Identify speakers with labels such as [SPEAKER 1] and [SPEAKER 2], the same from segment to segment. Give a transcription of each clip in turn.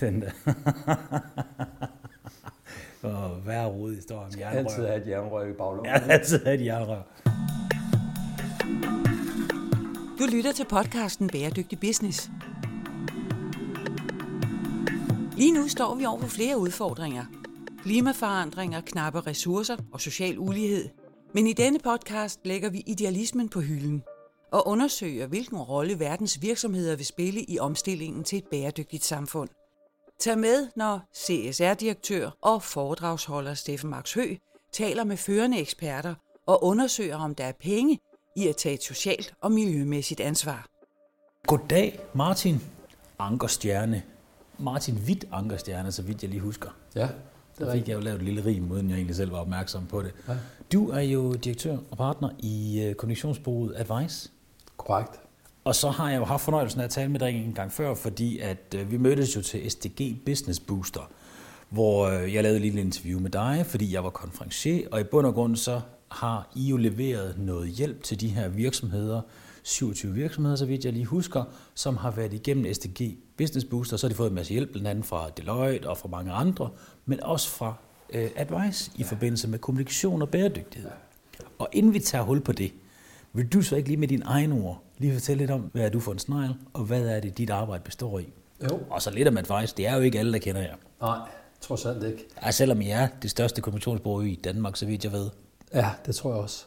[SPEAKER 1] Den der. Og værre rod i står om jernrør.
[SPEAKER 2] Altid have et jernrør i baglommen.
[SPEAKER 1] Ja, altid have et jernrør.
[SPEAKER 3] Du lytter til podcasten Bæredygtig Business. Lige nu står vi over for flere udfordringer. Klimaforandringer, knappe ressourcer og social ulighed. Men i denne podcast lægger vi idealismen på hylden og undersøger, hvilken rolle verdens virksomheder vil spille i omstillingen til et bæredygtigt samfund. Tag med, når CSR-direktør og foredragsholder Steffen Max Hø taler med førende eksperter og undersøger, om der er penge i at tage et socialt og miljømæssigt ansvar.
[SPEAKER 1] Goddag, Martin Ankerstjerne. Martin Hvidt Ankerstjerne, så vidt jeg lige husker.
[SPEAKER 2] Ja,
[SPEAKER 1] det er fik jeg jo lavet et lille rim, uden jeg egentlig selv var opmærksom på det. Ja. Du er jo direktør og partner i uh, kommunikationsbureauet Advice.
[SPEAKER 2] Korrekt.
[SPEAKER 1] Og så har jeg jo haft fornøjelsen af at tale med dig en gang før, fordi at uh, vi mødtes jo til SDG Business Booster, hvor uh, jeg lavede et lille interview med dig, fordi jeg var konferencier, og i bund og grund så har I jo leveret noget hjælp til de her virksomheder, 27 virksomheder, så vidt jeg lige husker, som har været igennem SDG Business Booster, så har de fået en masse hjælp, blandt andet fra Deloitte og fra mange andre, men også fra uh, Advice i forbindelse med kommunikation og bæredygtighed. Og inden vi tager hul på det, vil du så ikke lige med dine egne ord lige fortælle lidt om, hvad er du for en snegl, og hvad er det, dit arbejde består i?
[SPEAKER 2] Jo.
[SPEAKER 1] Og så lidt om Advice, det er jo ikke alle, der kender jer.
[SPEAKER 2] Nej, trods alt ikke.
[SPEAKER 1] Ja, selvom I er det største kommunikationsbureau i Danmark, så vidt jeg ved.
[SPEAKER 2] Ja, det tror jeg også.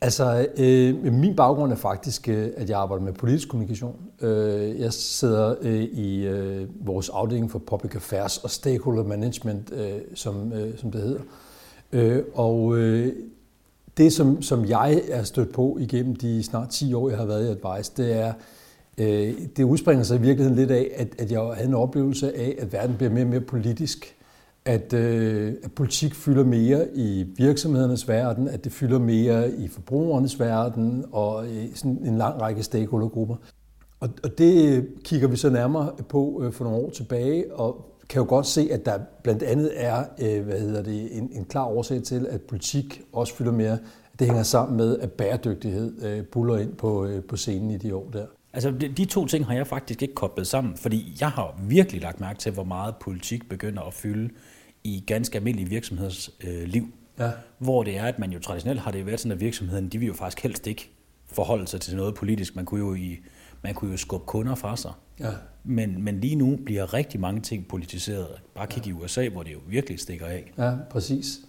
[SPEAKER 2] Altså, øh, min baggrund er faktisk, øh, at jeg arbejder med politisk kommunikation. Øh, jeg sidder øh, i øh, vores afdeling for Public Affairs og Stakeholder Management, øh, som, øh, som det hedder. Øh, og øh, det, som, som jeg er stødt på igennem de snart 10 år, jeg har været i Advice, det er, øh, det udspringer sig i virkeligheden lidt af, at, at jeg havde en oplevelse af, at verden bliver mere og mere politisk. At, øh, at politik fylder mere i virksomhedernes verden, at det fylder mere i forbrugernes verden og i sådan en lang række stakeholdergrupper. Og, og det kigger vi så nærmere på øh, for nogle år tilbage, og kan jo godt se, at der blandt andet er øh, hvad hedder det, en, en klar årsag til, at politik også fylder mere. Det hænger sammen med, at bæredygtighed øh, buller ind på, øh, på scenen i de år der.
[SPEAKER 1] Altså, de, to ting har jeg faktisk ikke koblet sammen, fordi jeg har virkelig lagt mærke til, hvor meget politik begynder at fylde i ganske almindelige virksomheders øh, liv.
[SPEAKER 2] Ja.
[SPEAKER 1] Hvor det er, at man jo traditionelt har det været sådan, at virksomheden, de vil jo faktisk helst ikke forholde sig til noget politisk. Man kunne jo, i, man kunne jo skubbe kunder fra sig.
[SPEAKER 2] Ja.
[SPEAKER 1] Men, men lige nu bliver rigtig mange ting politiseret. Bare kig i USA, hvor det jo virkelig stikker af.
[SPEAKER 2] Ja, præcis.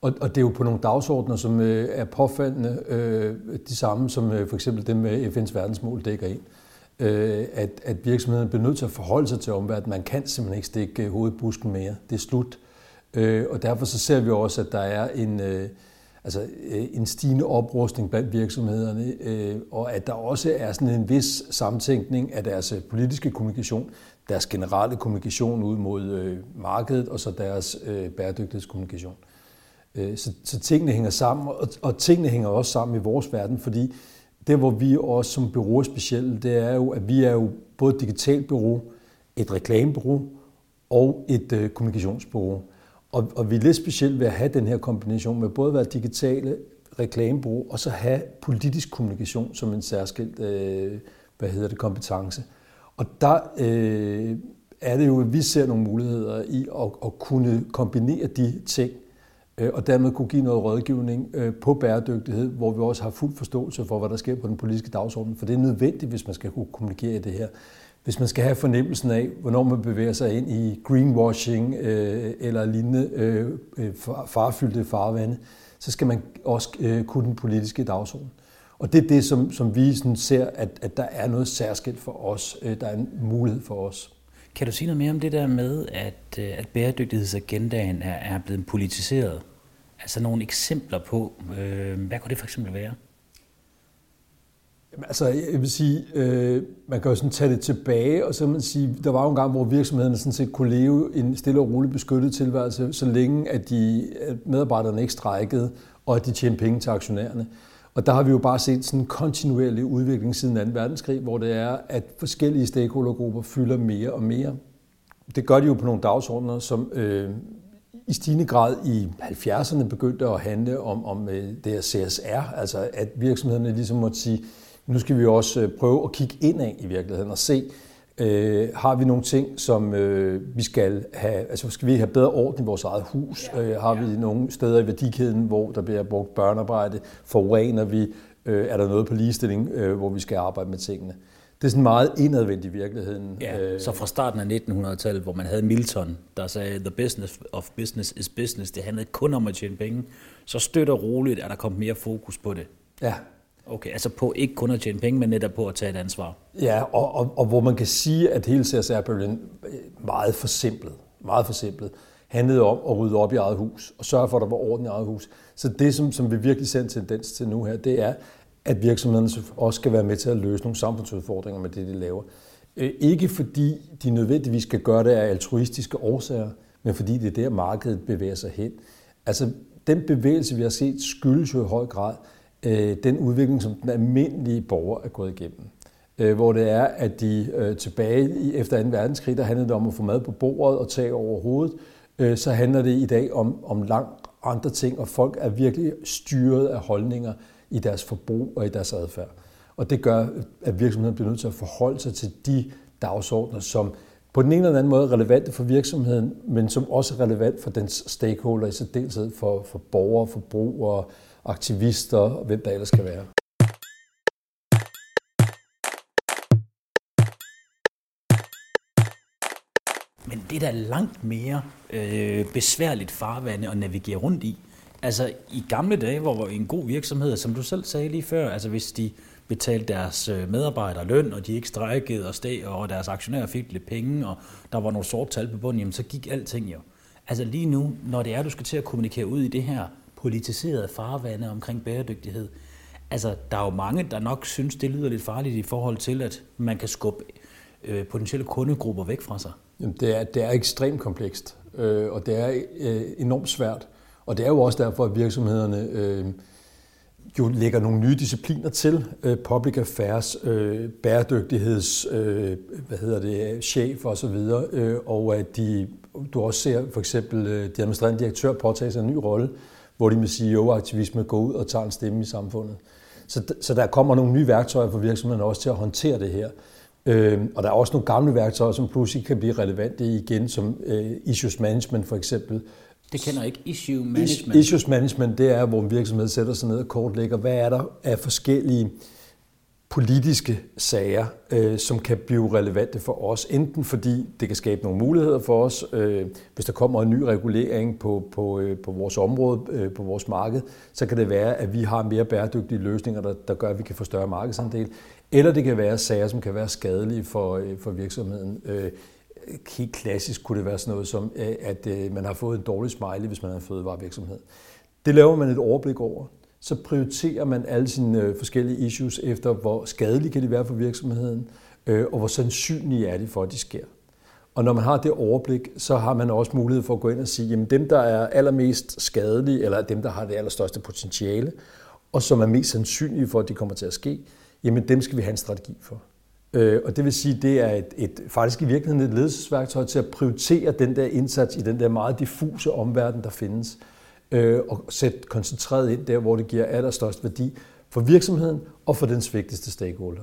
[SPEAKER 2] Og, og det er jo på nogle dagsordner, som øh, er påfaldende, øh, de samme som øh, for eksempel dem øh, med FN's verdensmål dækker ind. Øh, at, at virksomheden bliver nødt til at forholde sig til omverdenen. Man kan simpelthen ikke stikke øh, hovedet i busken mere. Det er slut. Øh, og derfor så ser vi også, at der er en, øh, altså, øh, en stigende oprustning blandt virksomhederne, øh, og at der også er sådan en vis samtænkning af deres øh, politiske kommunikation, deres generelle kommunikation ud mod øh, markedet, og så deres øh, bæredygtighedskommunikation. Øh, så, så tingene hænger sammen, og, og tingene hænger også sammen i vores verden, fordi det, hvor vi også som bureau er specielle, det er jo, at vi er jo både et digitalt bureau, et reklamebureau og et øh, kommunikationsbureau. Og, og vi er lidt specielt ved at have den her kombination med både at være digitale reklamebrug, og så have politisk kommunikation som en særskilt øh, hvad hedder det, kompetence. Og der øh, er det jo, at vi ser nogle muligheder i at, at kunne kombinere de ting, øh, og dermed kunne give noget rådgivning øh, på bæredygtighed, hvor vi også har fuld forståelse for, hvad der sker på den politiske dagsorden. For det er nødvendigt, hvis man skal kunne kommunikere i det her hvis man skal have fornemmelsen af, hvornår man bevæger sig ind i greenwashing øh, eller lignende øh, øh farfyldte farvande, så skal man også øh, kunne den politiske dagsorden. Og det er det, som, som vi sådan ser, at, at der er noget særskilt for os. Øh, der er en mulighed for os.
[SPEAKER 1] Kan du sige noget mere om det der med, at, øh, at bæredygtighedsagendaen er, er blevet politiseret? Altså nogle eksempler på, øh, hvad kunne det for eksempel være?
[SPEAKER 2] Jamen, altså, jeg vil sige, øh, man kan jo sådan tage det tilbage, og så man sige, der var jo en gang, hvor virksomhederne sådan set kunne leve en stille og rolig beskyttet tilværelse, så længe at, de, at medarbejderne ikke strækkede, og at de tjente penge til aktionærerne. Og der har vi jo bare set sådan en kontinuerlig udvikling siden 2. verdenskrig, hvor det er, at forskellige stakeholdergrupper fylder mere og mere. Det gør de jo på nogle dagsordner, som øh, i stigende grad i 70'erne begyndte at handle om, om øh, det her CSR, altså at virksomhederne ligesom måtte sige, nu skal vi også øh, prøve at kigge indad i virkeligheden og se, Øh, har vi nogle ting, som øh, vi skal have, altså skal vi have bedre orden i vores eget hus? Ja, øh, har vi nogle steder i værdikæden, hvor der bliver brugt børnearbejde? Forurener vi? Øh, er der noget på ligestilling, øh, hvor vi skal arbejde med tingene? Det er sådan meget indadvendt i virkeligheden.
[SPEAKER 1] Ja, øh, så fra starten af 1900-tallet, hvor man havde Milton, der sagde, the business of business is business, det handlede kun om at tjene penge, så støtter roligt, at der kom mere fokus på det.
[SPEAKER 2] Ja,
[SPEAKER 1] Okay, altså på ikke kun at tjene penge, men netop på at tage et ansvar.
[SPEAKER 2] Ja, og, og, og hvor man kan sige, at hele CSR-bølgen øh, meget forsimplet, meget forsimplet, handlede om at rydde op i eget hus og sørge for, at der var orden i eget hus. Så det, som, som vi virkelig ser en tendens til nu her, det er, at virksomhederne også skal være med til at løse nogle samfundsudfordringer med det, de laver. Øh, ikke fordi de nødvendigvis skal gøre det af altruistiske årsager, men fordi det er der, markedet bevæger sig hen. Altså, den bevægelse, vi har set, skyldes jo i høj grad, øh, den udvikling, som den almindelige borger er gået igennem. Øh, hvor det er, at de øh, tilbage i, efter 2. verdenskrig, der handlede det om at få mad på bordet og tage over hovedet, øh, så handler det i dag om, om langt andre ting, og folk er virkelig styret af holdninger i deres forbrug og i deres adfærd. Og det gør, at virksomheden bliver nødt til at forholde sig til de dagsordner, som på den ene eller anden måde er relevante for virksomheden, men som også er relevant for dens stakeholder, i særdeleshed for, for borgere, forbrugere, aktivister og hvem der ellers skal være.
[SPEAKER 1] Men det er da langt mere øh, besværligt farvande at navigere rundt i. Altså i gamle dage, hvor en god virksomhed, som du selv sagde lige før, altså hvis de betalte deres øh, medarbejdere løn, og de ikke strækkede og steg, og deres aktionærer fik lidt penge, og der var nogle sort tal på bunden, jamen så gik alting jo. Altså lige nu, når det er, du skal til at kommunikere ud i det her politiserede farvande omkring bæredygtighed. Altså, der er jo mange, der nok synes, det lyder lidt farligt i forhold til, at man kan skubbe øh, potentielle kundegrupper væk fra sig.
[SPEAKER 2] Jamen, det, er, det er ekstremt komplekst, øh, og det er øh, enormt svært. Og det er jo også derfor, at virksomhederne øh, jo lægger nogle nye discipliner til. Øh, public affairs, øh, bæredygtigheds, øh, hvad hedder det, chef og så videre. Øh, og at de, du også ser for eksempel øh, de administrerende direktør påtage sig en ny rolle, hvor de med CEO-aktivisme går ud og tager en stemme i samfundet. Så, så der kommer nogle nye værktøjer for virksomhederne også til at håndtere det her. Øh, og der er også nogle gamle værktøjer, som pludselig kan blive relevante igen, som øh, issues management for eksempel.
[SPEAKER 1] Det kender ikke. Issue management.
[SPEAKER 2] Issues management, det er, hvor en virksomhed sætter sig ned og kortlægger, hvad er der af forskellige politiske sager, øh, som kan blive relevante for os. Enten fordi det kan skabe nogle muligheder for os, øh, hvis der kommer en ny regulering på, på, øh, på vores område, øh, på vores marked, så kan det være, at vi har mere bæredygtige løsninger, der, der gør, at vi kan få større markedsandel. Eller det kan være sager, som kan være skadelige for, øh, for virksomheden. Øh, helt klassisk kunne det være sådan noget som, øh, at øh, man har fået en dårlig smiley, hvis man har en fødevarevirksomhed. Det laver man et overblik over så prioriterer man alle sine øh, forskellige issues efter, hvor skadelige kan de være for virksomheden, øh, og hvor sandsynlige er de for, at de sker. Og når man har det overblik, så har man også mulighed for at gå ind og sige, jamen dem, der er allermest skadelige, eller dem, der har det allerstørste potentiale, og som er mest sandsynlige for, at de kommer til at ske, jamen dem skal vi have en strategi for. Øh, og det vil sige, det er et, et, faktisk i virkeligheden et ledelsesværktøj til at prioritere den der indsats i den der meget diffuse omverden, der findes øh, og sætte koncentreret ind der, hvor det giver allerstørst værdi for virksomheden og for den vigtigste stakeholder.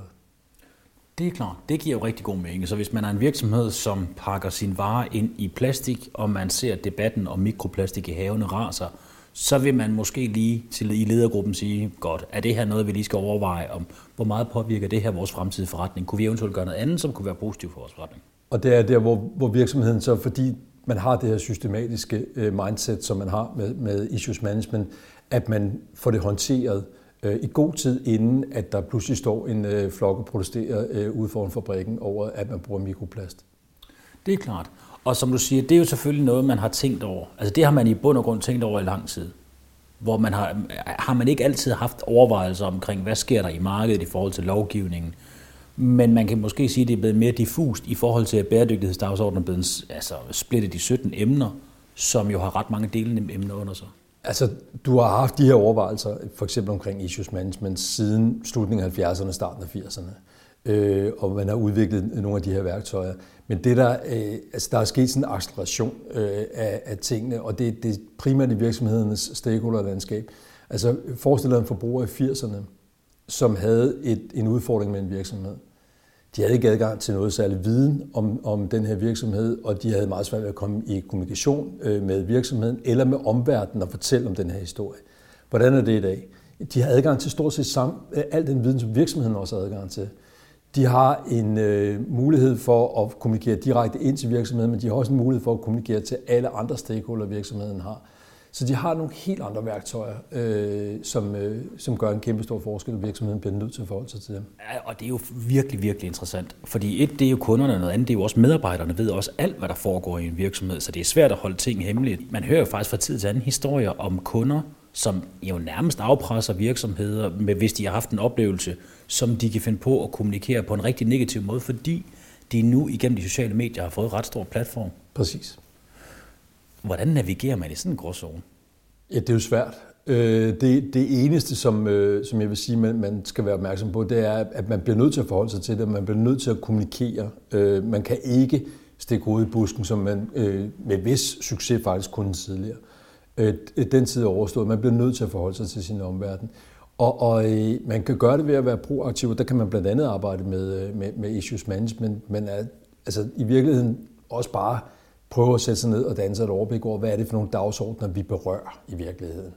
[SPEAKER 1] Det er klart. Det giver jo rigtig god mening. Så hvis man er en virksomhed, som pakker sin varer ind i plastik, og man ser debatten om mikroplastik i havene raser, så vil man måske lige til i ledergruppen sige, godt, er det her noget, vi lige skal overveje, om hvor meget påvirker det her vores fremtidige forretning? Kunne vi eventuelt gøre noget andet, som kunne være positivt for vores forretning?
[SPEAKER 2] Og det er der, hvor, hvor virksomheden så, fordi man har det her systematiske øh, mindset, som man har med, med issues management, at man får det håndteret øh, i god tid, inden at der pludselig står en øh, flok og protesterer øh, ude foran fabrikken over, at man bruger mikroplast.
[SPEAKER 1] Det er klart. Og som du siger, det er jo selvfølgelig noget, man har tænkt over. Altså det har man i bund og grund tænkt over i lang tid. Hvor man har, har man ikke altid haft overvejelser omkring, hvad sker der i markedet i forhold til lovgivningen. Men man kan måske sige, at det er blevet mere diffust i forhold til, at bæredygtighedsdagsordenen er blevet altså, splittet i 17 emner, som jo har ret mange delende emner under sig.
[SPEAKER 2] Altså, du har haft de her overvejelser, for eksempel omkring issues management, siden slutningen af 70'erne og starten af 80'erne. Øh, og man har udviklet nogle af de her værktøjer. Men det der, øh, altså, der er sket sådan en acceleration øh, af, af tingene, og det, det er primært i virksomhedernes stakeholderlandskab. Altså, forestil dig en forbruger i 80'erne, som havde et, en udfordring med en virksomhed. De havde ikke adgang til noget særlig viden om, om den her virksomhed, og de havde meget svært ved at komme i kommunikation øh, med virksomheden eller med omverdenen og fortælle om den her historie. Hvordan er det i dag? De har adgang til stort set sam, øh, al den viden, som virksomheden også har adgang til. De har en øh, mulighed for at kommunikere direkte ind til virksomheden, men de har også en mulighed for at kommunikere til alle andre stakeholder, virksomheden har. Så de har nogle helt andre værktøjer, øh, som, øh, som gør en kæmpe stor forskel, og virksomheden bliver nødt til at forholde sig til dem.
[SPEAKER 1] Ja, og det er jo virkelig, virkelig interessant. Fordi et, det er jo kunderne, og noget andet, det er jo også medarbejderne ved også alt, hvad der foregår i en virksomhed, så det er svært at holde ting hemmeligt. Man hører jo faktisk fra tid til anden historier om kunder, som jo nærmest afpresser virksomheder, med, hvis de har haft en oplevelse, som de kan finde på at kommunikere på en rigtig negativ måde, fordi de nu igennem de sociale medier har fået et ret stor platform.
[SPEAKER 2] Præcis.
[SPEAKER 1] Hvordan navigerer man i sådan en gråzone?
[SPEAKER 2] Ja, det er jo svært. Øh, det, det eneste, som, øh, som jeg vil sige, man, man skal være opmærksom på, det er, at man bliver nødt til at forholde sig til det, man bliver nødt til at kommunikere. Øh, man kan ikke stikke hovedet i busken, som man med vis succes faktisk kunne tidligere. Den tid er overstået. Man bliver nødt til at forholde sig til sin omverden. Og, og man kan gøre det ved at være proaktiv, og der kan man blandt andet arbejde med, med, med issues management, men altså, i virkeligheden også bare prøve at sætte sig ned og danse et overblik over, hvad er det for nogle dagsordner, vi berører i virkeligheden.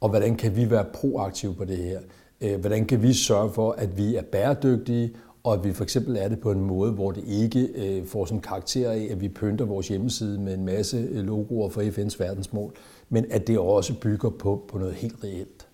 [SPEAKER 2] Og hvordan kan vi være proaktive på det her? Øh, hvordan kan vi sørge for, at vi er bæredygtige, og at vi for eksempel er det på en måde, hvor det ikke øh, får sådan karakter af, at vi pynter vores hjemmeside med en masse øh, logoer for FN's verdensmål, men at det også bygger på, på noget helt reelt.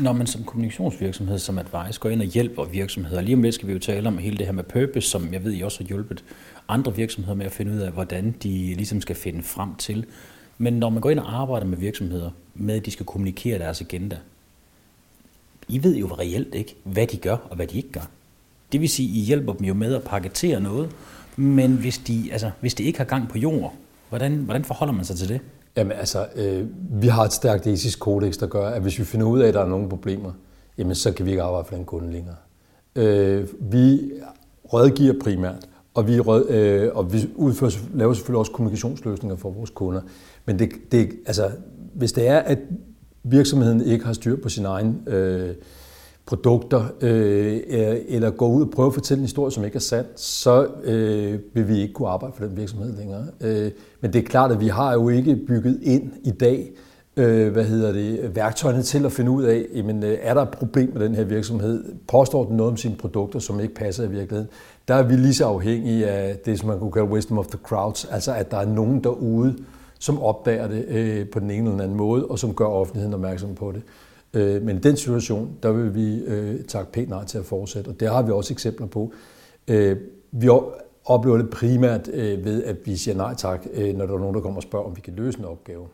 [SPEAKER 1] Når man som kommunikationsvirksomhed, som Advice, går ind og hjælper virksomheder, lige om lidt skal vi jo tale om hele det her med purpose, som jeg ved, I også har hjulpet andre virksomheder med at finde ud af, hvordan de ligesom skal finde frem til. Men når man går ind og arbejder med virksomheder, med at de skal kommunikere deres agenda, I ved jo reelt ikke, hvad de gør og hvad de ikke gør. Det vil sige, I hjælper dem jo med at paketere noget, men hvis de, altså, hvis de ikke har gang på jord, hvordan, hvordan forholder man sig til det?
[SPEAKER 2] Jamen altså, øh, vi har et stærkt etisk kodex, der gør, at hvis vi finder ud af, at der er nogle problemer, jamen så kan vi ikke arbejde for den kunde længere. Øh, vi rådgiver primært, og vi, råd, øh, og vi udfører, laver selvfølgelig også kommunikationsløsninger for vores kunder. Men det, det, altså, hvis det er, at virksomheden ikke har styr på sin egen øh, produkter, øh, eller går ud og prøver at fortælle en historie, som ikke er sand, så øh, vil vi ikke kunne arbejde for den virksomhed længere. Øh, men det er klart, at vi har jo ikke bygget ind i dag, øh, hvad hedder det, værktøjerne til at finde ud af, jamen, øh, er der et problem med den her virksomhed? Påstår den noget om sine produkter, som ikke passer i virkeligheden? Der er vi lige så afhængige af det, som man kunne kalde wisdom of the crowds, altså at der er nogen derude, som opdager det øh, på den ene eller anden måde, og som gør offentligheden opmærksom på det. Øh, men i den situation, der vil vi øh, takke pænt nej til at fortsætte, og det har vi også eksempler på. Øh, vi oplever det primært øh, ved, at vi siger nej tak, øh, når der er nogen, der kommer og spørger, om vi kan løse en opgave.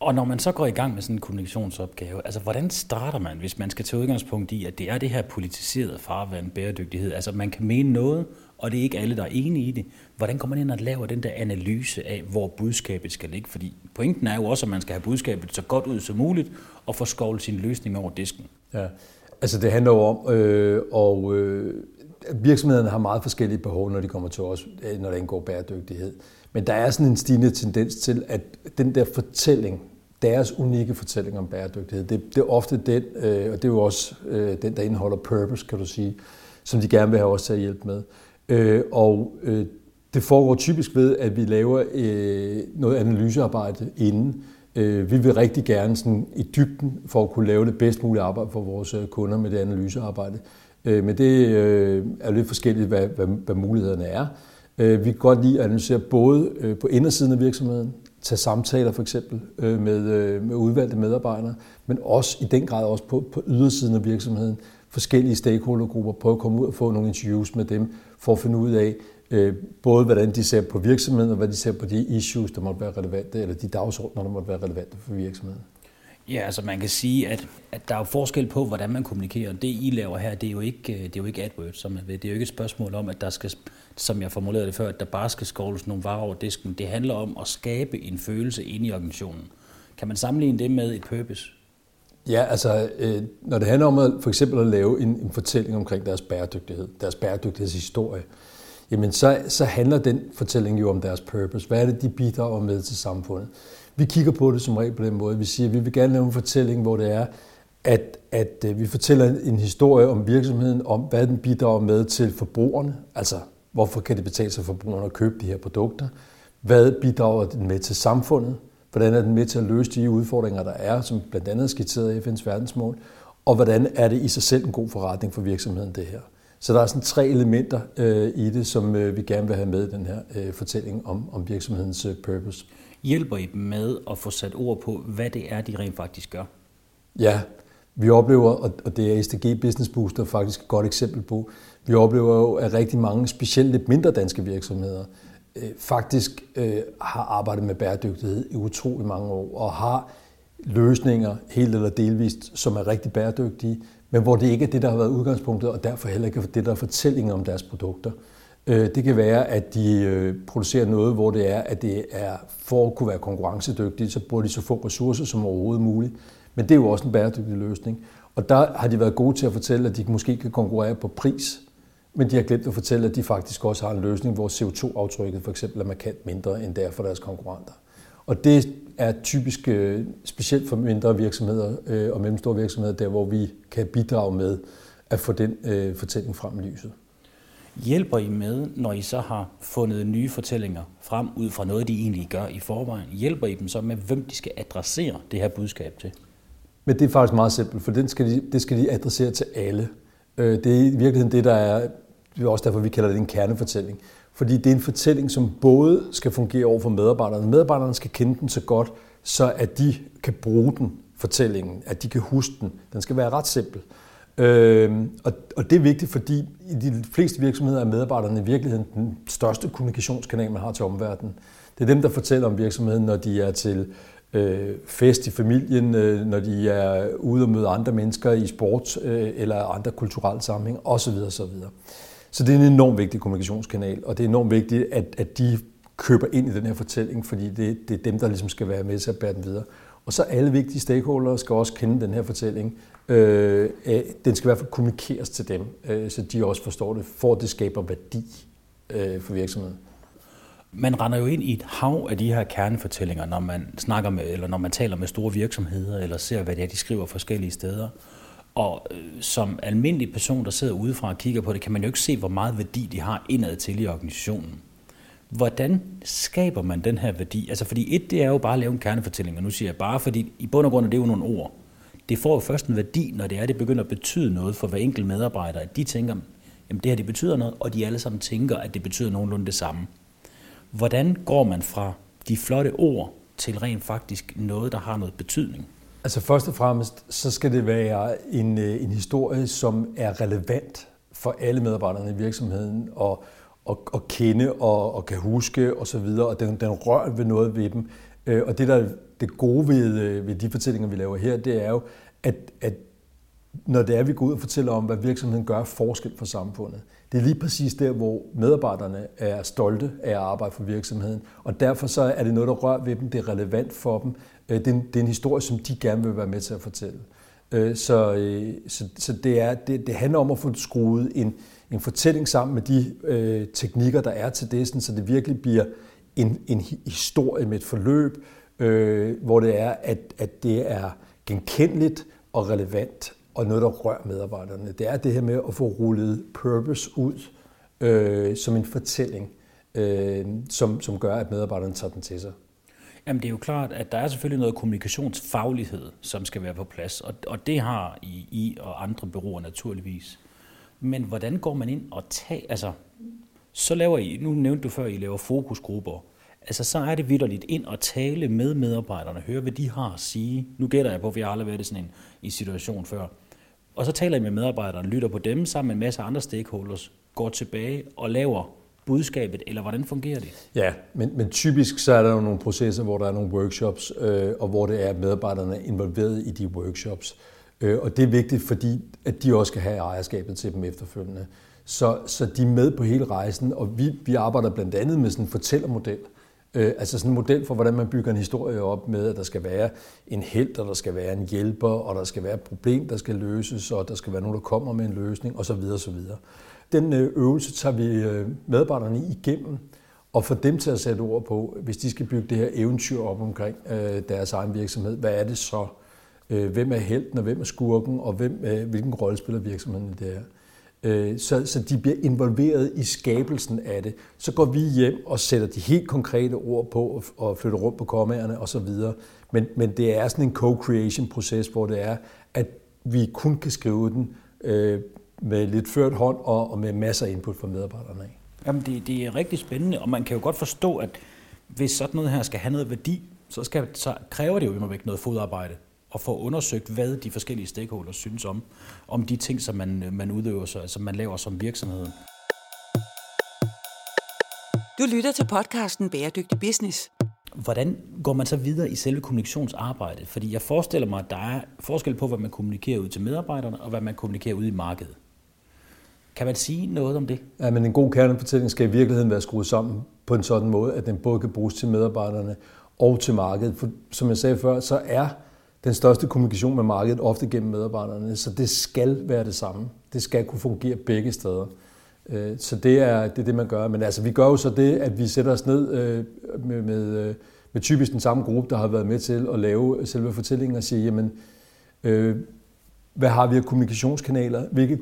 [SPEAKER 1] Og når man så går i gang med sådan en kommunikationsopgave, altså hvordan starter man, hvis man skal tage udgangspunkt i, at det er det her politiserede farvand, bæredygtighed, altså man kan mene noget, og det er ikke alle, der er enige i det. Hvordan kommer man ind og laver den der analyse af, hvor budskabet skal ligge? Fordi pointen er jo også, at man skal have budskabet så godt ud som muligt, og få skovlet sin løsning over disken.
[SPEAKER 2] Ja, altså det handler jo om, øh, og øh, virksomhederne har meget forskellige behov, når de kommer til os, øh, når det indgår bæredygtighed. Men der er sådan en stigende tendens til, at den der fortælling, deres unikke fortælling om bæredygtighed, det, det er ofte den, øh, og det er jo også øh, den, der indeholder purpose, kan du sige, som de gerne vil have os til at hjælpe med. Øh, og øh, det foregår typisk ved, at vi laver øh, noget analysearbejde inden. Øh, vi vil rigtig gerne sådan, i dybden for at kunne lave det bedst mulige arbejde for vores øh, kunder med det analysearbejde. Øh, men det øh, er lidt forskelligt, hvad, hvad, hvad mulighederne er. Øh, vi kan godt lide at analysere både øh, på indersiden af virksomheden, tage samtaler for eksempel øh, med, øh, med udvalgte medarbejdere, men også i den grad også på, på ydersiden af virksomheden, forskellige stakeholdergrupper, prøve at komme ud og få nogle interviews med dem, for at finde ud af, både hvordan de ser på virksomheden, og hvad de ser på de issues, der måtte være relevante, eller de dagsordner, der måtte være relevante for virksomheden.
[SPEAKER 1] Ja, altså man kan sige, at, at der er jo forskel på, hvordan man kommunikerer. Det, I laver her, det er jo ikke, det er jo ikke AdWords, som man ved. Det er jo ikke et spørgsmål om, at der skal, som jeg formulerede det før, at der bare skal skovles nogle varer over disken. Det handler om at skabe en følelse inde i organisationen. Kan man sammenligne det med et purpose?
[SPEAKER 2] Ja, altså øh, når det handler om at, for eksempel at lave en, en fortælling omkring deres bæredygtighed, deres bæredygtighedshistorie, jamen så, så handler den fortælling jo om deres purpose. Hvad er det, de bidrager med til samfundet? Vi kigger på det som regel på den måde. Vi siger, at vi vil gerne lave en fortælling, hvor det er, at, at øh, vi fortæller en historie om virksomheden, om hvad den bidrager med til forbrugerne, altså hvorfor kan det betale sig for forbrugerne at købe de her produkter, hvad bidrager den med til samfundet, hvordan er den med til at løse de udfordringer, der er, som blandt andet er skitseret i FN's verdensmål, og hvordan er det i sig selv en god forretning for virksomheden, det her. Så der er sådan tre elementer øh, i det, som øh, vi gerne vil have med i den her øh, fortælling om, om virksomhedens øh, purpose.
[SPEAKER 1] Hjælper I dem med at få sat ord på, hvad det er, de rent faktisk gør?
[SPEAKER 2] Ja, vi oplever, og det er SDG Business Booster faktisk et godt eksempel på, vi oplever jo, at rigtig mange, specielt lidt mindre danske virksomheder, øh, faktisk øh, har arbejdet med bæredygtighed i utrolig mange år, og har løsninger, helt eller delvist, som er rigtig bæredygtige, men hvor det ikke er det, der har været udgangspunktet, og derfor heller ikke det, der er fortællingen om deres produkter. Øh, det kan være, at de øh, producerer noget, hvor det er, at det er for at kunne være konkurrencedygtige, så bruger de så få ressourcer som overhovedet muligt. Men det er jo også en bæredygtig løsning. Og der har de været gode til at fortælle, at de måske kan konkurrere på pris, men de har glemt at fortælle, at de faktisk også har en løsning, hvor CO2-aftrykket for eksempel er markant mindre, end det er for deres konkurrenter. Og det er typisk øh, specielt for mindre virksomheder øh, og mellemstore virksomheder, der hvor vi kan bidrage med at få den øh, fortælling frem i lyset.
[SPEAKER 1] Hjælper I med, når I så har fundet nye fortællinger frem ud fra noget, de egentlig gør i forvejen? Hjælper I dem så med, hvem de skal adressere det her budskab til?
[SPEAKER 2] Men det er faktisk meget simpelt, for det skal de, det skal de adressere til alle. Det er i virkeligheden det, der er det er også derfor, vi kalder det en kernefortælling. Fordi det er en fortælling, som både skal fungere over for medarbejderne. Medarbejderne skal kende den så godt, så at de kan bruge den, fortællingen, at de kan huske den. Den skal være ret simpel. Øh, og, og det er vigtigt, fordi i de fleste virksomheder er medarbejderne i virkeligheden den største kommunikationskanal, man har til omverdenen. Det er dem, der fortæller om virksomheden, når de er til øh, fest i familien, øh, når de er ude og møde andre mennesker i sport øh, eller andre kulturelle sammenhæng osv. osv. Så det er en enormt vigtig kommunikationskanal, og det er enormt vigtigt, at, at de køber ind i den her fortælling, fordi det, det er dem, der ligesom skal være med til at bære den videre. Og så alle vigtige stakeholdere skal også kende den her fortælling. Øh, den skal i hvert fald kommunikeres til dem, øh, så de også forstår det, for det skaber værdi øh, for virksomheden.
[SPEAKER 1] Man render jo ind i et hav af de her kernefortællinger, når man snakker med, eller når man taler med store virksomheder, eller ser, hvad det er, de skriver forskellige steder. Og øh, som almindelig person, der sidder udefra og kigger på det, kan man jo ikke se, hvor meget værdi de har indad til i organisationen. Hvordan skaber man den her værdi? Altså fordi et, det er jo bare at lave en kernefortælling, og nu siger jeg bare, fordi i bund og grund er det jo nogle ord. Det får jo først en værdi, når det er, det begynder at betyde noget for hver enkelt medarbejder, at de tænker, jamen det her det betyder noget, og de alle sammen tænker, at det betyder nogenlunde det samme. Hvordan går man fra de flotte ord til rent faktisk noget, der har noget betydning?
[SPEAKER 2] Altså først og fremmest, så skal det være en, øh, en historie, som er relevant for alle medarbejderne i virksomheden, og, og, og kende og, og kan huske osv., og, og den, den rører ved noget ved dem. Øh, og det, der det gode ved, øh, ved de fortællinger, vi laver her, det er jo, at, at når det er, vi går ud og fortæller om, hvad virksomheden gør forskel for samfundet, det er lige præcis der, hvor medarbejderne er stolte af at arbejde for virksomheden, og derfor så er det noget, der rører ved dem, det er relevant for dem, øh, det, er en, det er en historie, som de gerne vil være med til at fortælle. Øh, så, øh, så, så det, er, det, det handler om at få skruet en, en fortælling sammen med de øh, teknikker, der er til det, sådan, så det virkelig bliver en, en historie med et forløb, øh, hvor det er, at, at det er genkendeligt og relevant, og noget, der rører medarbejderne. Det er det her med at få rullet purpose ud øh, som en fortælling, øh, som, som gør, at medarbejderne tager den til sig.
[SPEAKER 1] Jamen det er jo klart, at der er selvfølgelig noget kommunikationsfaglighed, som skal være på plads, og, og det har I, I og andre bureauer naturligvis. Men hvordan går man ind og tager, altså, så laver I, nu nævnte du før, I laver fokusgrupper, altså så er det vidderligt ind og tale med medarbejderne, høre hvad de har at sige. Nu gætter jeg på, at vi har aldrig været i sådan en i situation før. Og så taler I med medarbejderne, lytter på dem sammen med en masse andre stakeholders, går tilbage og laver budskabet, eller hvordan fungerer det?
[SPEAKER 2] Ja, men, men typisk så er der jo nogle processer, hvor der er nogle workshops, øh, og hvor det er medarbejderne involveret i de workshops. Øh, og det er vigtigt, fordi at de også skal have ejerskabet til dem efterfølgende. Så, så de er med på hele rejsen, og vi, vi arbejder blandt andet med sådan en fortællermodel. Øh, Øh, altså sådan en model for, hvordan man bygger en historie op med, at der skal være en held, og der skal være en hjælper, og der skal være et problem, der skal løses, og der skal være nogen, der kommer med en løsning, osv. osv. Den øh, øvelse tager vi øh, medarbejderne igennem og får dem til at sætte ord på, hvis de skal bygge det her eventyr op omkring øh, deres egen virksomhed. Hvad er det så, Øh, hvem er helten, og hvem er skurken, og hvem, øh, hvilken rolle spiller virksomheden i det her. Øh, så, så de bliver involveret i skabelsen af det. Så går vi hjem og sætter de helt konkrete ord på og flytter rundt på kommaerne osv. Men, men det er sådan en co-creation-proces, hvor det er, at vi kun kan skrive den øh, med lidt ført hånd og, og med masser af input fra medarbejderne.
[SPEAKER 1] Jamen, det, det er rigtig spændende, og man kan jo godt forstå, at hvis sådan noget her skal have noget værdi, så, skal, så kræver det jo imod væk noget fodarbejde og få undersøgt, hvad de forskellige stakeholders synes om, om de ting, som man, man udøver, som altså man laver som virksomhed.
[SPEAKER 3] Du lytter til podcasten Bæredygtig Business.
[SPEAKER 1] Hvordan går man så videre i selve kommunikationsarbejdet? Fordi jeg forestiller mig, at der er forskel på, hvad man kommunikerer ud til medarbejderne, og hvad man kommunikerer ud i markedet. Kan man sige noget om det?
[SPEAKER 2] Ja, men en god kernefortælling skal i virkeligheden være skruet sammen på en sådan måde, at den både kan bruges til medarbejderne og til markedet. For som jeg sagde før, så er den største kommunikation med markedet ofte gennem medarbejderne, så det skal være det samme. Det skal kunne fungere begge steder. Øh, så det er, det er det, man gør. Men altså, vi gør jo så det, at vi sætter os ned øh, med, med, øh, med typisk den samme gruppe, der har været med til at lave selve fortællingen og sige, jamen, øh, hvad har vi af kommunikationskanaler? Hvilke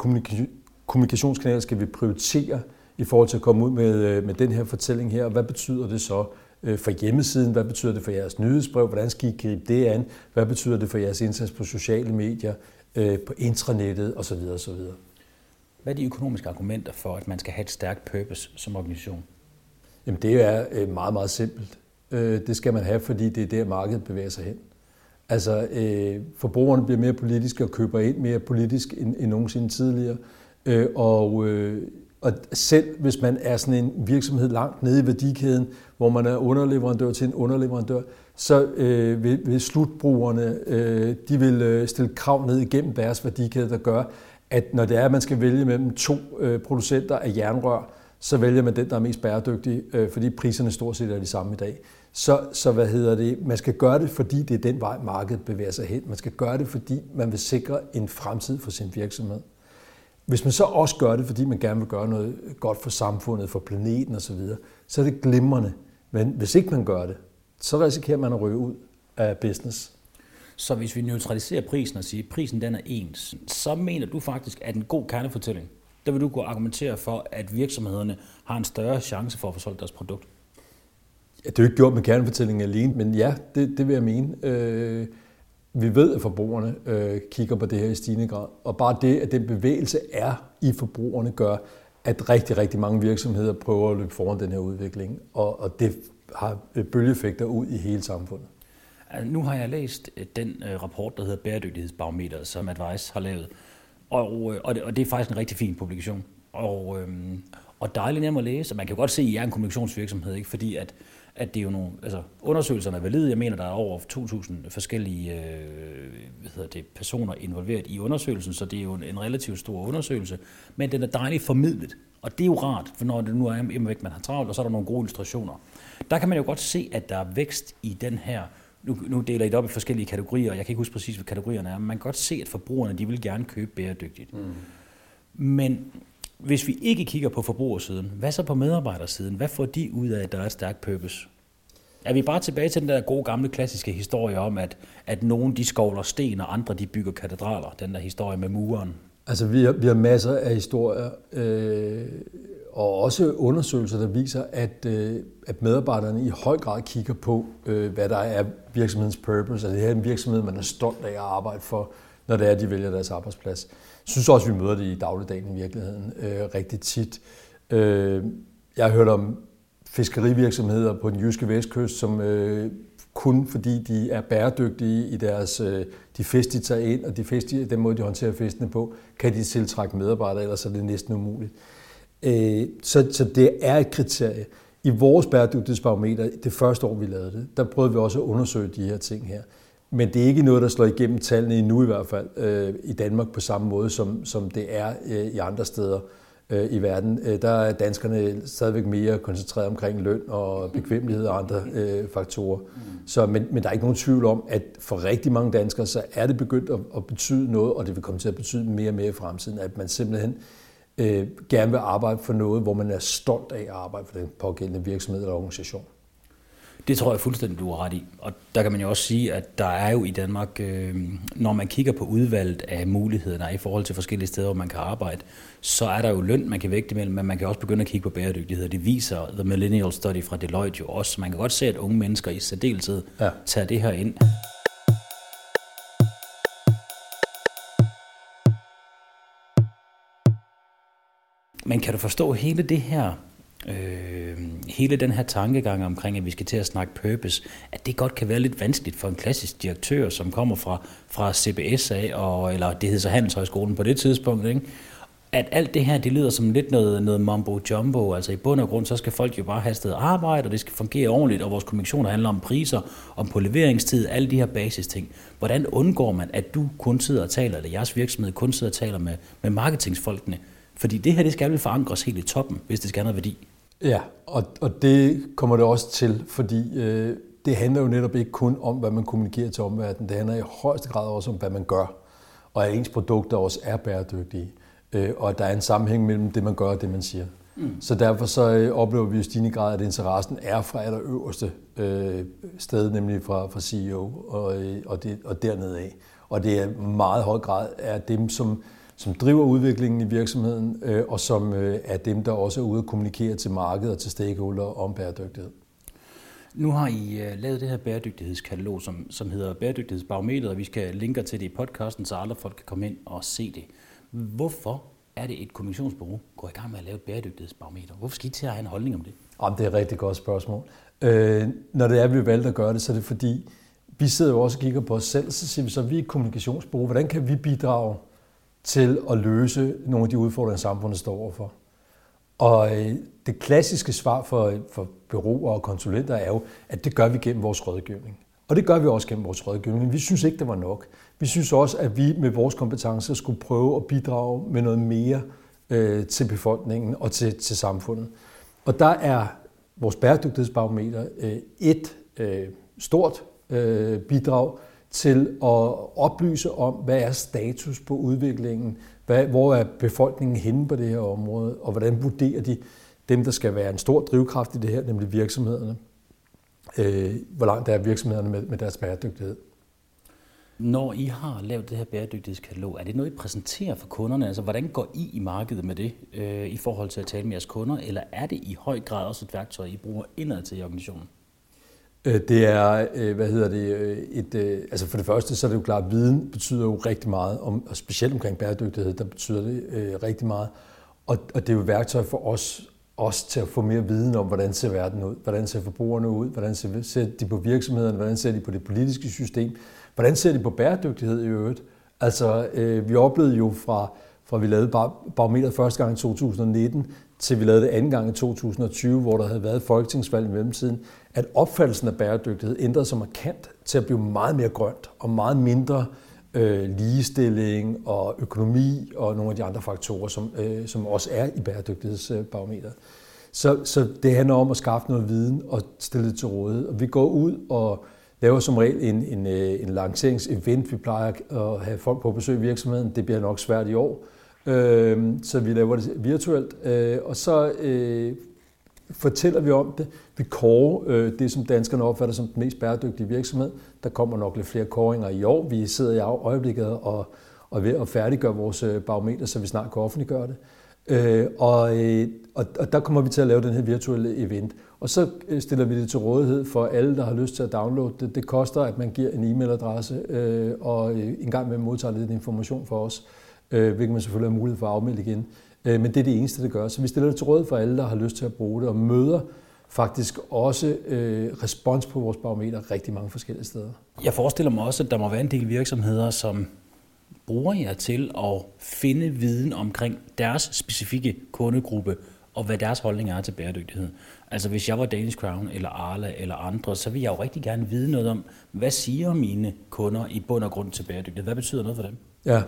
[SPEAKER 2] kommunikationskanaler skal vi prioritere i forhold til at komme ud med, med den her fortælling her? Og hvad betyder det så for hjemmesiden? Hvad betyder det for jeres nyhedsbrev? Hvordan skal I gribe det an? Hvad betyder det for jeres indsats på sociale medier, på intranettet osv. osv.?
[SPEAKER 1] Hvad er de økonomiske argumenter for, at man skal have et stærkt purpose som organisation?
[SPEAKER 2] Jamen det er øh, meget, meget simpelt. Øh, det skal man have, fordi det er der, markedet bevæger sig hen. Altså, øh, forbrugerne bliver mere politiske og køber ind mere politisk end, end nogensinde tidligere. Og, og selv hvis man er sådan en virksomhed langt nede i værdikæden, hvor man er underleverandør til en underleverandør, så øh, vil, vil slutbrugerne øh, de vil øh, stille krav ned igennem deres værdikæde, der gør, at når det er, at man skal vælge mellem to øh, producenter af jernrør, så vælger man den, der er mest bæredygtig, øh, fordi priserne stort set er de samme i dag. Så, så hvad hedder det? Man skal gøre det, fordi det er den vej, markedet bevæger sig hen. Man skal gøre det, fordi man vil sikre en fremtid for sin virksomhed. Hvis man så også gør det, fordi man gerne vil gøre noget godt for samfundet, for planeten osv., så er det glimrende. Men hvis ikke man gør det, så risikerer man at ryge ud af business.
[SPEAKER 1] Så hvis vi neutraliserer prisen og siger, at prisen den er ens, så mener du faktisk, at en god kernefortælling, der vil du kunne argumentere for, at virksomhederne har en større chance for at få solgt deres produkt?
[SPEAKER 2] Ja, det er jo ikke gjort med kernefortællingen alene, men ja, det, det vil jeg mene. Øh, vi ved, at forbrugerne øh, kigger på det her i stigende grad, og bare det, at den bevægelse er i forbrugerne, gør, at rigtig, rigtig mange virksomheder prøver at løbe foran den her udvikling, og, og det har øh, bølgeeffekter ud i hele samfundet.
[SPEAKER 1] Altså, nu har jeg læst øh, den øh, rapport, der hedder Bæredygtighedsbarometeret, som Advice har lavet. Og, og, det, og det er faktisk en rigtig fin publikation. Og, øhm, og dejligt nem at læse. Man kan godt se, at I er en kommunikationsvirksomhed, ikke? fordi at, at det er jo nogle, altså undersøgelserne er valide. Jeg mener, der er over 2.000 forskellige øh, hvad hedder det, personer involveret i undersøgelsen, så det er jo en, en relativt stor undersøgelse. Men den er dejligt formidlet. Og det er jo rart, for når det nu er imod væk, man har travlt, og så er der nogle gode illustrationer. Der kan man jo godt se, at der er vækst i den her nu, nu deler I det op i forskellige kategorier, og jeg kan ikke huske præcis, hvad kategorierne er, men man kan godt se, at forbrugerne de vil gerne købe bæredygtigt. Mm. Men hvis vi ikke kigger på forbrugersiden, hvad så på medarbejdersiden? Hvad får de ud af, at der er et stærkt purpose? Er vi bare tilbage til den der gode gamle klassiske historie om, at, at nogen de skovler sten, og andre de bygger katedraler? Den der historie med muren.
[SPEAKER 2] Altså, vi har, vi har masser af historier. Øh og også undersøgelser, der viser, at, øh, at medarbejderne i høj grad kigger på, øh, hvad der er virksomhedens purpose. Altså det her er en virksomhed, man er stolt af at arbejde for, når det er, at de vælger deres arbejdsplads. Jeg synes også, vi møder det i dagligdagen i virkeligheden øh, rigtig tit. Øh, jeg har hørt om fiskerivirksomheder på den jyske vestkyst, som øh, kun fordi de er bæredygtige i deres, øh, de fisk, de tager ind, og de fisk, den måde, de håndterer fiskene på, kan de tiltrække medarbejdere, ellers er det næsten umuligt. Øh, så, så det er et kriterie. I vores bæredygtighedsbarometer, det første år vi lavede det, der prøvede vi også at undersøge de her ting her. Men det er ikke noget, der slår igennem tallene endnu i hvert fald øh, i Danmark på samme måde, som, som det er øh, i andre steder øh, i verden. Øh, der er danskerne stadigvæk mere koncentreret omkring løn og bekvemmelighed og andre øh, faktorer. Så, men, men der er ikke nogen tvivl om, at for rigtig mange danskere, så er det begyndt at, at betyde noget, og det vil komme til at betyde mere og mere i fremtiden, at man simpelthen øh, gerne vil arbejde for noget, hvor man er stolt af at arbejde for den pågældende virksomhed eller organisation.
[SPEAKER 1] Det tror jeg fuldstændig, du har ret i. Og der kan man jo også sige, at der er jo i Danmark, øh, når man kigger på udvalget af muligheder, der er i forhold til forskellige steder, hvor man kan arbejde, så er der jo løn, man kan vægte imellem, men man kan også begynde at kigge på bæredygtighed. Det viser The Millennial Study fra Deloitte jo også. Man kan godt se, at unge mennesker i særdeleshed ja. tager det her ind. Men kan du forstå hele det her øh, hele den her tankegang omkring, at vi skal til at snakke purpose, at det godt kan være lidt vanskeligt for en klassisk direktør, som kommer fra, fra CBS af, og, eller det hedder så Handelshøjskolen på det tidspunkt, ikke? at alt det her, det lyder som lidt noget, noget mumbo jumbo. Altså i bund og grund, så skal folk jo bare have sted arbejde, og det skal fungere ordentligt, og vores kommunikationer handler om priser, om på leveringstid, alle de her basisting. Hvordan undgår man, at du kun sidder og taler, eller jeres virksomhed kun sidder og taler med, med marketingsfolkene? Fordi det her, det skal vel forankres helt i toppen, hvis det skal have noget værdi.
[SPEAKER 2] Ja, og, og det kommer det også til, fordi øh, det handler jo netop ikke kun om, hvad man kommunikerer til omverdenen. Det handler i højeste grad også om, hvad man gør, og at ens produkter også er bæredygtige, øh, og at der er en sammenhæng mellem det, man gør og det, man siger. Mm. Så derfor så øh, oplever vi jo stigende grad, at interessen er fra allerøverste øh, sted, nemlig fra, fra CEO og, øh, og, det, og dernede af. Og det er meget høj grad er dem, som som driver udviklingen i virksomheden, øh, og som øh, er dem, der også er ude og kommunikere til markedet og til stakeholder om bæredygtighed.
[SPEAKER 1] Nu har I øh, lavet det her bæredygtighedskatalog, som, som hedder Bæredygtighedsbarometeret, og vi skal linke til det i podcasten, så alle folk kan komme ind og se det. Hvorfor er det et kommissionsbureau går i gang med at lave et bæredygtighedsbarometer? Hvorfor skal I til at have en holdning om det?
[SPEAKER 2] Jamen, det er et rigtig godt spørgsmål. Øh, når det er, at vi valgte at gøre det, så er det fordi, vi sidder jo også og kigger på os selv, så siger vi så, at vi er et kommunikationsbureau. Hvordan kan vi bidrage til at løse nogle af de udfordringer, samfundet står overfor. Og øh, det klassiske svar for, for byråer og konsulenter er jo, at det gør vi gennem vores rådgivning. Og det gør vi også gennem vores rådgivning. Men vi synes ikke, det var nok. Vi synes også, at vi med vores kompetencer skulle prøve at bidrage med noget mere øh, til befolkningen og til, til samfundet. Og der er vores bæredygtighedsbarometer øh, et øh, stort øh, bidrag, til at oplyse om, hvad er status på udviklingen, hvad, hvor er befolkningen henne på det her område, og hvordan vurderer de dem, der skal være en stor drivkraft i det her, nemlig virksomhederne. Øh, hvor langt er virksomhederne med, med deres bæredygtighed.
[SPEAKER 1] Når I har lavet det her bæredygtighedskatalog, er det noget, I præsenterer for kunderne? Altså, hvordan går I i markedet med det øh, i forhold til at tale med jeres kunder? Eller er det i høj grad også et værktøj, I bruger indad til i organisationen?
[SPEAKER 2] Øh, det er, øh, hvad hedder det, øh, et, altså for det første, så er det jo klart, at viden betyder jo rigtig meget, om, og specielt omkring bæredygtighed, der betyder det rigtig meget. Og, og det er jo et værktøj for os, os til at få mere viden om, hvordan ser verden ud, hvordan ser forbrugerne ud, hvordan ser, ser de på virksomhederne, hvordan ser de på det politiske system, hvordan ser de på bæredygtighed i øvrigt. Altså, vi oplevede jo fra, fra vi lavede barometeret første gang i 2019, til vi lavede det anden gang i 2020, hvor der havde været folketingsvalg i mellemtiden, at opfattelsen af bæredygtighed ændrede sig markant til at blive meget mere grønt og meget mindre øh, ligestilling og økonomi og nogle af de andre faktorer, som, øh, som også er i bæredygtighedsbarometeret. Så, så det handler om at skaffe noget viden og stille det til rådighed. Og vi går ud og laver som regel en, en, øh, en lanceringsevent. Vi plejer at have folk på besøg i virksomheden. Det bliver nok svært i år. Øh, så vi laver det virtuelt. Øh, og så øh, fortæller vi om det. Vi kårer øh, det, som danskerne opfatter som den mest bæredygtige virksomhed. Der kommer nok lidt flere kåringer i år. Vi sidder i øjeblikket og, og ved at færdiggøre vores øh, barometer, så vi snart kan offentliggøre det. Øh, og, øh, og, og der kommer vi til at lave den her virtuelle event. Og så øh, stiller vi det til rådighed for alle, der har lyst til at downloade det. Det koster, at man giver en e-mailadresse øh, og øh, en gang med modtager lidt information for os, øh, hvilket man selvfølgelig har mulighed for at afmelde igen. Øh, men det er det eneste, det gør. Så vi stiller det til råd for alle, der har lyst til at bruge det, og møder faktisk også øh, respons på vores barometer rigtig mange forskellige steder.
[SPEAKER 1] Jeg forestiller mig også, at der må være en del virksomheder, som bruger jer til at finde viden omkring deres specifikke kundegruppe, og hvad deres holdning er til bæredygtighed. Altså hvis jeg var Danish Crown eller Arla eller andre, så vil jeg jo rigtig gerne vide noget om, hvad siger mine kunder i bund og grund til bæredygtighed? Hvad betyder noget for dem?
[SPEAKER 2] Ja,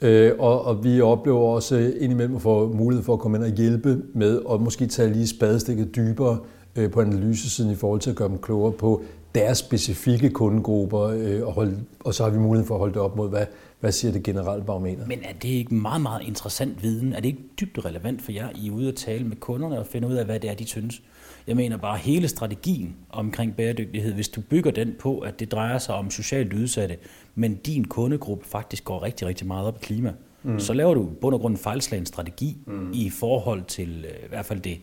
[SPEAKER 2] Øh, og, og vi oplever også indimellem at få mulighed for at komme ind og hjælpe med at måske tage lige spadestikket dybere øh, på analysesiden i forhold til at gøre dem klogere på deres specifikke kundegrupper, øh, og, holde, og så har vi mulighed for at holde det op mod, hvad, hvad siger det generelle barometer.
[SPEAKER 1] Men er det ikke meget, meget interessant viden? Er det ikke dybt relevant for jer, I er ude at tale med kunderne og finde ud af, hvad det er, de synes? Jeg mener bare hele strategien omkring bæredygtighed, hvis du bygger den på, at det drejer sig om socialt udsatte, men din kundegruppe faktisk går rigtig, rigtig meget op i klima, mm. så laver du bund og grund en fejlslagen strategi mm. i forhold til øh, i hvert fald det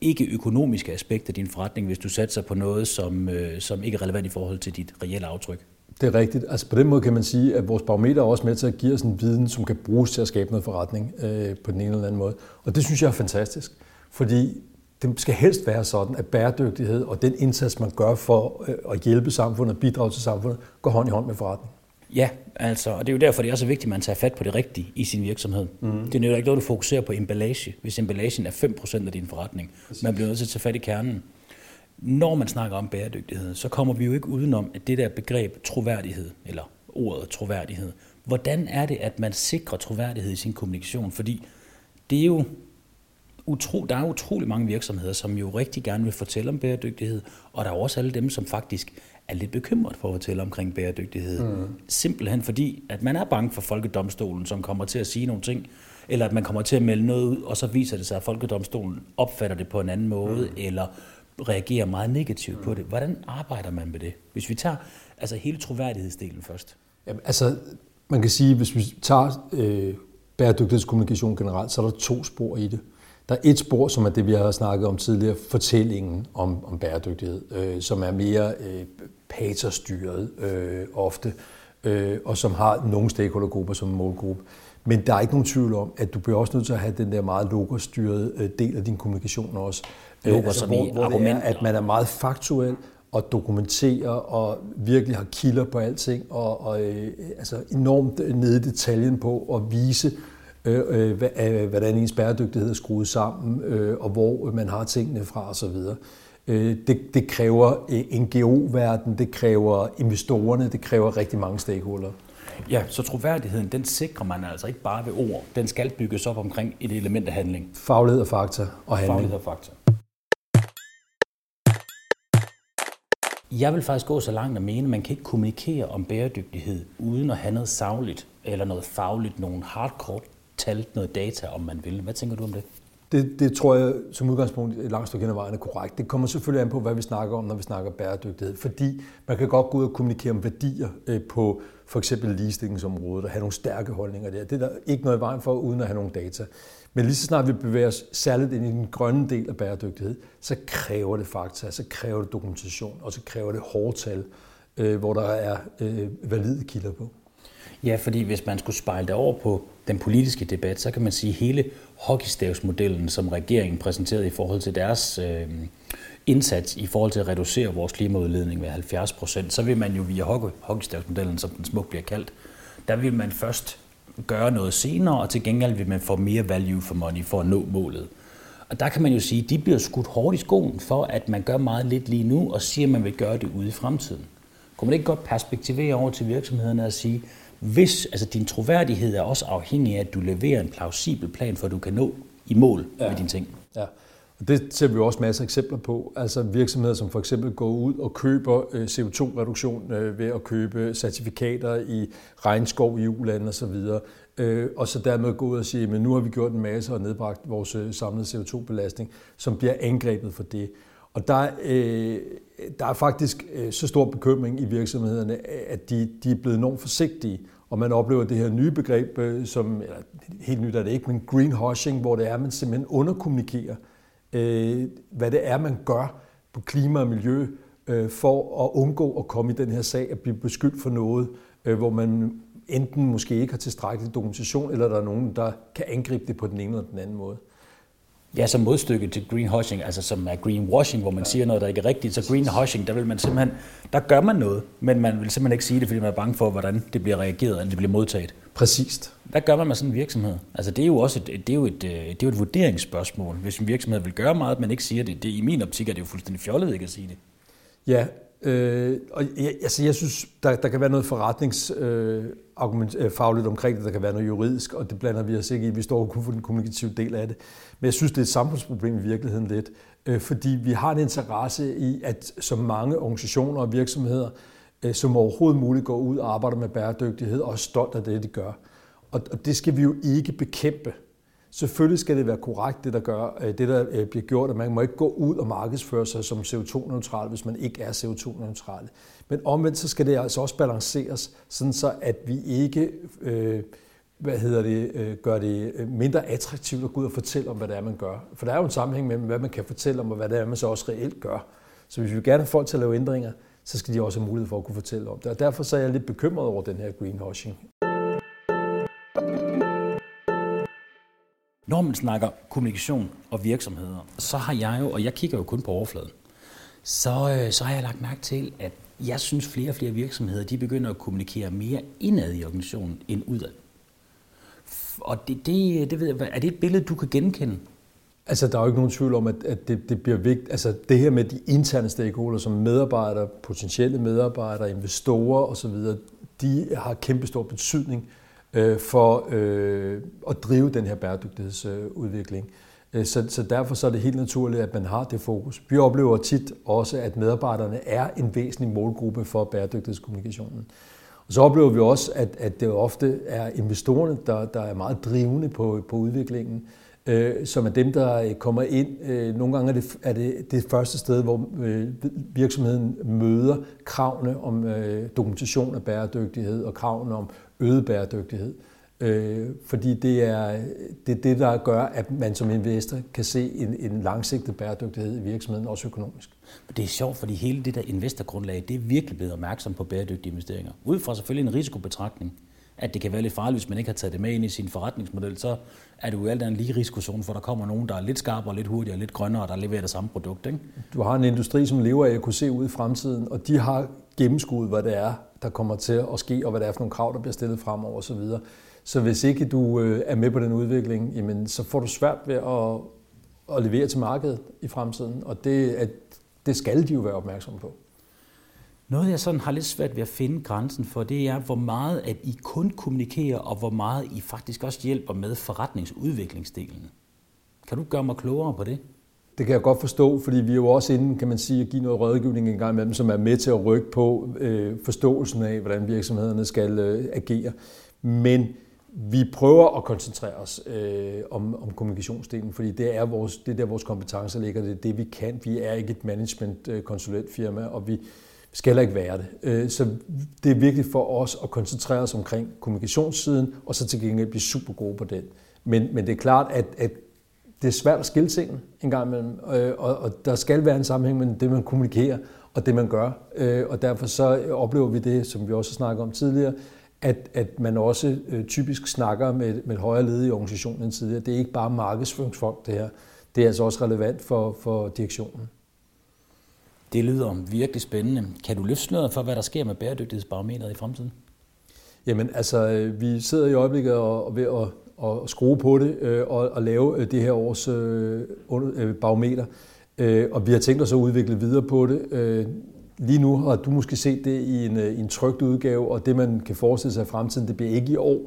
[SPEAKER 1] ikke økonomiske aspekt af din forretning, hvis du satser på noget, som, øh, som ikke er relevant i forhold til dit reelle aftryk.
[SPEAKER 2] Det er rigtigt. Altså på den måde kan man sige, at vores barometer er også med til at give os en viden, som kan bruges til at skabe noget forretning øh, på den ene eller anden måde. Og det synes jeg er fantastisk, fordi det skal helst være sådan, at bæredygtighed og den indsats, man gør for øh, at hjælpe samfundet og bidrage til samfundet, går hånd i hånd med forretning.
[SPEAKER 1] Ja, altså, og det er jo derfor, det er så vigtigt, at man tager fat på det rigtige i sin virksomhed. Mm. Det er jo ikke noget, du fokuserer på emballage, hvis emballagen er 5% af din forretning. Præcis. Man bliver nødt til at tage fat i kernen. Når man snakker om bæredygtighed, så kommer vi jo ikke udenom, at det der begreb troværdighed, eller ordet troværdighed, hvordan er det, at man sikrer troværdighed i sin kommunikation? Fordi det er jo utro, der er utrolig mange virksomheder, som jo rigtig gerne vil fortælle om bæredygtighed, og der er også alle dem, som faktisk er lidt bekymret for at fortælle omkring bæredygtighed. Mm. Simpelthen fordi, at man er bange for folkedomstolen, som kommer til at sige nogle ting, eller at man kommer til at melde noget ud, og så viser det sig, at folkedomstolen opfatter det på en anden måde, mm. eller reagerer meget negativt mm. på det. Hvordan arbejder man med det? Hvis vi tager altså hele troværdighedsdelen først.
[SPEAKER 2] Jamen, altså, man kan sige, hvis vi tager øh, bæredygtighedskommunikation generelt, så er der to spor i det. Der er et spor, som er det, vi har snakket om tidligere, fortællingen om, om bæredygtighed, øh, som er mere øh, paterstyret øh, ofte, øh, og som har nogle stakeholdergrupper som målgruppe. Men der er ikke nogen tvivl om, at du bliver også nødt til at have den der meget logostyrede øh, del af din kommunikation også.
[SPEAKER 1] Logos øh, altså, hvor, hvor det er,
[SPEAKER 2] at man er meget faktuel og dokumenterer og virkelig har kilder på alting og, og øh, altså enormt nede i detaljen på at vise, øh, øh, øh, hvordan ens bæredygtighed er skruet sammen, øh, og hvor man har tingene fra osv. Øh, det, det kræver NGO-verden, det kræver investorerne, det kræver rigtig mange stakeholdere.
[SPEAKER 1] Ja, så troværdigheden, den sikrer man altså ikke bare ved ord. Den skal bygges op omkring et element af handling.
[SPEAKER 2] Faglighed og fakta og handling.
[SPEAKER 1] Faglighed og fakta. Jeg vil faktisk gå så langt at mene, at man kan ikke kommunikere om bæredygtighed uden at have noget savligt eller noget fagligt, nogle hardcore tal, noget data, om man vil. Hvad tænker du om det?
[SPEAKER 2] Det, det tror jeg som udgangspunkt et langt stykke hen ad vejen er korrekt. Det kommer selvfølgelig an på, hvad vi snakker om, når vi snakker bæredygtighed. Fordi man kan godt gå ud og kommunikere om værdier øh, på for eksempel ligestillingsområdet og have nogle stærke holdninger der. Det er der ikke noget i vejen for, uden at have nogle data. Men lige så snart vi bevæger os særligt ind i den grønne del af bæredygtighed, så kræver det fakta, så kræver det dokumentation, og så kræver det hårdtal, øh, hvor der er øh, valide kilder på.
[SPEAKER 1] Ja, fordi hvis man skulle spejle det over på den politiske debat, så kan man sige, at hele hockeystavsmodellen, som regeringen præsenterede i forhold til deres øh, indsats i forhold til at reducere vores klimaudledning med 70 procent, så vil man jo via hockeystavsmodellen, som den smukt bliver kaldt, der vil man først gøre noget senere, og til gengæld vil man få mere value for money for at nå målet. Og der kan man jo sige, at de bliver skudt hårdt i skoen for, at man gør meget lidt lige nu, og siger, at man vil gøre det ude i fremtiden. Kunne man ikke godt perspektivere over til virksomhederne og sige, hvis altså din troværdighed er også afhængig af, at du leverer en plausibel plan, for at du kan nå i mål ja. med dine ting.
[SPEAKER 2] Ja. Og det ser vi også masser af eksempler på. Altså virksomheder, som for eksempel går ud og køber øh, CO2-reduktion øh, ved at købe certifikater i regnskov i ulande osv., øh, og så dermed gå ud og sige, at nu har vi gjort en masse og nedbragt vores samlede CO2-belastning, som bliver angrebet for det. Og der, øh, der er faktisk øh, så stor bekymring i virksomhederne, at de, de er blevet enormt forsigtige. Og man oplever det her nye begreb, øh, som eller, helt nyt er det ikke, men greenwashing, hvor det er, at man simpelthen underkommunikerer, øh, hvad det er, man gør på klima og miljø, øh, for at undgå at komme i den her sag, at blive beskyldt for noget, øh, hvor man enten måske ikke har tilstrækkelig dokumentation, eller der er nogen, der kan angribe det på den ene eller den anden måde.
[SPEAKER 1] Ja, som modstykke til greenwashing, altså som er greenwashing, hvor man siger noget, der ikke er rigtigt. Så greenwashing, der vil man simpelthen, der gør man noget, men man vil simpelthen ikke sige det, fordi man er bange for, hvordan det bliver reageret, eller det bliver modtaget.
[SPEAKER 2] Præcist.
[SPEAKER 1] Hvad gør man med sådan en virksomhed? Altså det er jo også et, det er jo et, øh, det er jo et vurderingsspørgsmål. Hvis en virksomhed vil gøre meget, men ikke siger det, det i min optik er det jo fuldstændig fjollet ikke at sige det.
[SPEAKER 2] Ja, Øh, og jeg, altså, jeg synes, der, der kan være noget forretningsfagligt øh, øh, fagligt omkring det, der kan være noget juridisk, og det blander vi os ikke i. Vi står kun for den kommunikative del af det. Men jeg synes, det er et samfundsproblem i virkeligheden lidt, øh, fordi vi har en interesse i, at så mange organisationer og virksomheder øh, som overhovedet muligt går ud og arbejder med bæredygtighed og er stolt af det, de gør. Og, og det skal vi jo ikke bekæmpe. Selvfølgelig skal det være korrekt, det der, gør, øh, det, der øh, bliver gjort, at man må ikke gå ud og markedsføre sig som CO2-neutral, hvis man ikke er CO2-neutral. Men omvendt så skal det altså også balanceres, sådan så at vi ikke øh, hvad hedder det, øh, gør det øh, mindre attraktivt at gå ud og fortælle om, hvad det er, man gør. For der er jo en sammenhæng mellem, hvad man kan fortælle om, og hvad det er, man så også reelt gør. Så hvis vi gerne have folk til at lave ændringer, så skal de også have mulighed for at kunne fortælle om det. Og derfor så er jeg lidt bekymret over den her greenwashing.
[SPEAKER 1] Når man snakker kommunikation og virksomheder, så har jeg jo, og jeg kigger jo kun på overfladen, så, øh, så har jeg lagt mærke til, at jeg synes flere og flere virksomheder, de begynder at kommunikere mere indad i organisationen end udad. Og det, det, det ved jeg, er det et billede, du kan genkende?
[SPEAKER 2] Altså, der er jo ikke nogen tvivl om, at, at det, det bliver vigtigt. Altså, det her med de interne stakeholders, som medarbejdere, potentielle medarbejdere, investorer osv., de har kæmpestor betydning øh, for øh, at drive den her bæredygtighedsudvikling. Øh, så, så derfor så er det helt naturligt, at man har det fokus. Vi oplever tit også, at medarbejderne er en væsentlig målgruppe for bæredygtighedskommunikationen. Og så oplever vi også, at, at det ofte er investorerne, der, der er meget drivende på, på udviklingen, øh, som er dem, der kommer ind. Øh, nogle gange er det, er det det første sted, hvor øh, virksomheden møder kravene om øh, dokumentation af bæredygtighed og kravene om øget bæredygtighed. Øh, fordi det er, det er det, der gør, at man som investor kan se en, en langsigtet bæredygtighed i virksomheden, også økonomisk.
[SPEAKER 1] Det er sjovt, fordi hele det der investorgrundlag, det er virkelig blevet opmærksom på bæredygtige investeringer. Ud fra selvfølgelig en risikobetragtning, at det kan være lidt farligt, hvis man ikke har taget det med ind i sin forretningsmodel, så er det jo alt andet lige risikozone, for der kommer nogen, der er lidt skarpere, lidt hurtigere, lidt grønnere, der leverer det samme produkt. Ikke?
[SPEAKER 2] Du har en industri, som lever af at kunne se ud i fremtiden, og de har gennemskuet, hvad det er, der kommer til at ske, og hvad det er for nogle krav, der bliver stillet fremover osv. Så, så hvis ikke du øh, er med på den udvikling, jamen, så får du svært ved at, at levere til markedet i fremtiden, og det, at, det skal de jo være opmærksomme på.
[SPEAKER 1] Noget, jeg sådan har lidt svært ved at finde grænsen for, det er, hvor meget at I kun kommunikerer, og hvor meget I faktisk også hjælper med forretningsudviklingsdelen. Kan du gøre mig klogere på det?
[SPEAKER 2] Det kan jeg godt forstå, fordi vi er jo også inde, kan man sige, at give noget rådgivning en gang imellem, som er med til at rykke på øh, forståelsen af, hvordan virksomhederne skal øh, agere. Men vi prøver at koncentrere os øh, om, om kommunikationsdelen, fordi det er, vores, det er der, vores kompetencer ligger. Det er det, vi kan. Vi er ikke et management-konsulentfirma, øh, og vi skal heller ikke være det. Øh, så det er vigtigt for os at koncentrere os omkring kommunikationssiden, og så til gengæld blive super gode på den. Men, men det er klart, at, at det er svært at skille tingene en gang imellem, øh, og, og der skal være en sammenhæng mellem det, man kommunikerer, og det, man gør. Øh, og derfor så oplever vi det, som vi også snakker om tidligere, at, at man også øh, typisk snakker med, med et højere led i organisationen end tidligere. Det er ikke bare markedsføringsfolk, det her. Det er altså også relevant for, for direktionen.
[SPEAKER 1] Det lyder virkelig spændende. Kan du løfte sløret for, hvad der sker med bæredygtighedsbarometeret i fremtiden?
[SPEAKER 2] Jamen altså, øh, vi sidder i øjeblikket og, og ved at og skrue på det øh, og, og lave øh, det her års øh, øh, barometer. Øh, og vi har tænkt os at udvikle videre på det. Øh, lige nu har du måske set det i en, øh, en trygt udgave, og det man kan forestille sig i fremtiden, det bliver ikke i år,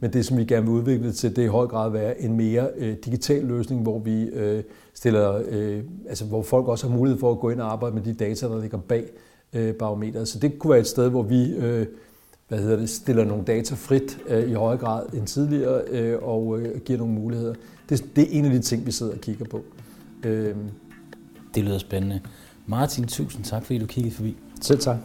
[SPEAKER 2] men det som vi gerne vil udvikle til, det er i høj grad være en mere øh, digital løsning, hvor vi øh, stiller, øh, altså hvor folk også har mulighed for at gå ind og arbejde med de data, der ligger bag øh, barometeret. Så det kunne være et sted, hvor vi øh, hvad hedder det, stiller nogle data frit øh, i højere grad end tidligere øh, og øh, giver nogle muligheder. Det, det er en af de ting, vi sidder og kigger på.
[SPEAKER 1] Øh. Det lyder spændende. Martin, tusind tak, fordi du kiggede forbi.
[SPEAKER 2] Selv tak.